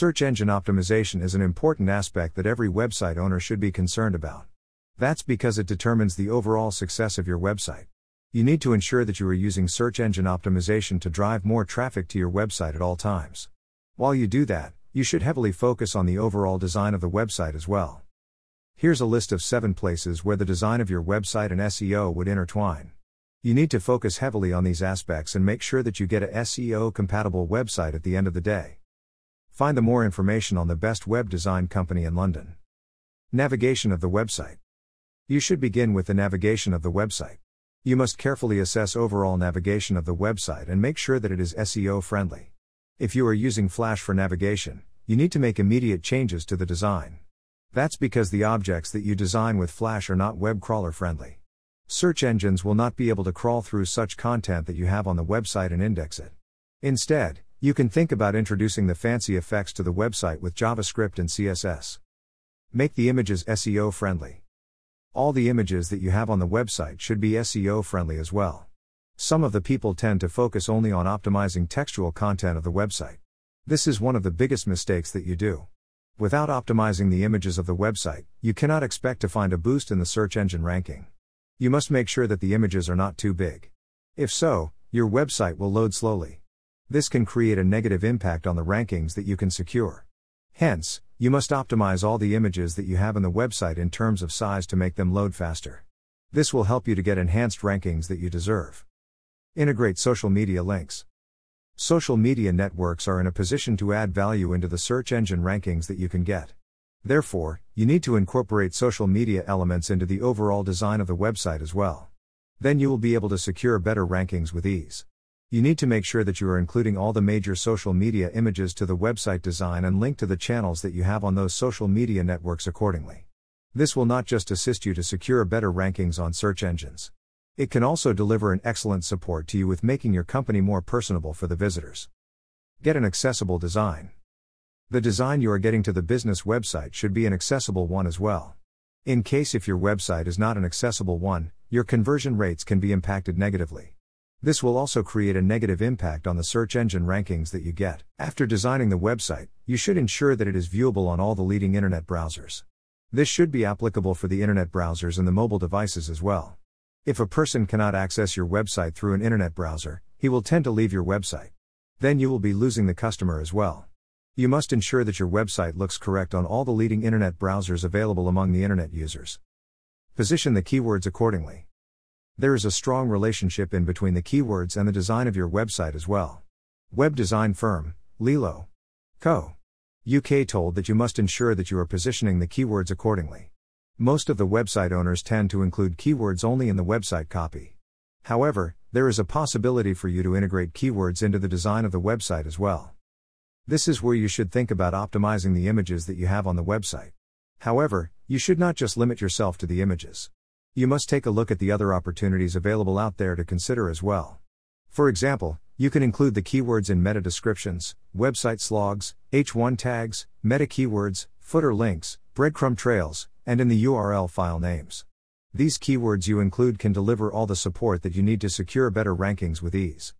Search engine optimization is an important aspect that every website owner should be concerned about. That's because it determines the overall success of your website. You need to ensure that you are using search engine optimization to drive more traffic to your website at all times. While you do that, you should heavily focus on the overall design of the website as well. Here's a list of 7 places where the design of your website and SEO would intertwine. You need to focus heavily on these aspects and make sure that you get a SEO compatible website at the end of the day. Find the more information on the best web design company in London. Navigation of the website. You should begin with the navigation of the website. You must carefully assess overall navigation of the website and make sure that it is SEO friendly. If you are using Flash for navigation, you need to make immediate changes to the design. That's because the objects that you design with Flash are not web crawler friendly. Search engines will not be able to crawl through such content that you have on the website and index it. Instead, you can think about introducing the fancy effects to the website with JavaScript and CSS. Make the images SEO friendly. All the images that you have on the website should be SEO friendly as well. Some of the people tend to focus only on optimizing textual content of the website. This is one of the biggest mistakes that you do. Without optimizing the images of the website, you cannot expect to find a boost in the search engine ranking. You must make sure that the images are not too big. If so, your website will load slowly. This can create a negative impact on the rankings that you can secure. Hence, you must optimize all the images that you have in the website in terms of size to make them load faster. This will help you to get enhanced rankings that you deserve. Integrate social media links. Social media networks are in a position to add value into the search engine rankings that you can get. Therefore, you need to incorporate social media elements into the overall design of the website as well. Then you will be able to secure better rankings with ease. You need to make sure that you are including all the major social media images to the website design and link to the channels that you have on those social media networks accordingly. This will not just assist you to secure better rankings on search engines. It can also deliver an excellent support to you with making your company more personable for the visitors. Get an accessible design. The design you are getting to the business website should be an accessible one as well. In case if your website is not an accessible one, your conversion rates can be impacted negatively. This will also create a negative impact on the search engine rankings that you get. After designing the website, you should ensure that it is viewable on all the leading internet browsers. This should be applicable for the internet browsers and the mobile devices as well. If a person cannot access your website through an internet browser, he will tend to leave your website. Then you will be losing the customer as well. You must ensure that your website looks correct on all the leading internet browsers available among the internet users. Position the keywords accordingly. There is a strong relationship in between the keywords and the design of your website as well. Web design firm, Lilo. Co. UK told that you must ensure that you are positioning the keywords accordingly. Most of the website owners tend to include keywords only in the website copy. However, there is a possibility for you to integrate keywords into the design of the website as well. This is where you should think about optimizing the images that you have on the website. However, you should not just limit yourself to the images. You must take a look at the other opportunities available out there to consider as well. For example, you can include the keywords in meta descriptions, website slogs, H1 tags, meta keywords, footer links, breadcrumb trails, and in the URL file names. These keywords you include can deliver all the support that you need to secure better rankings with ease.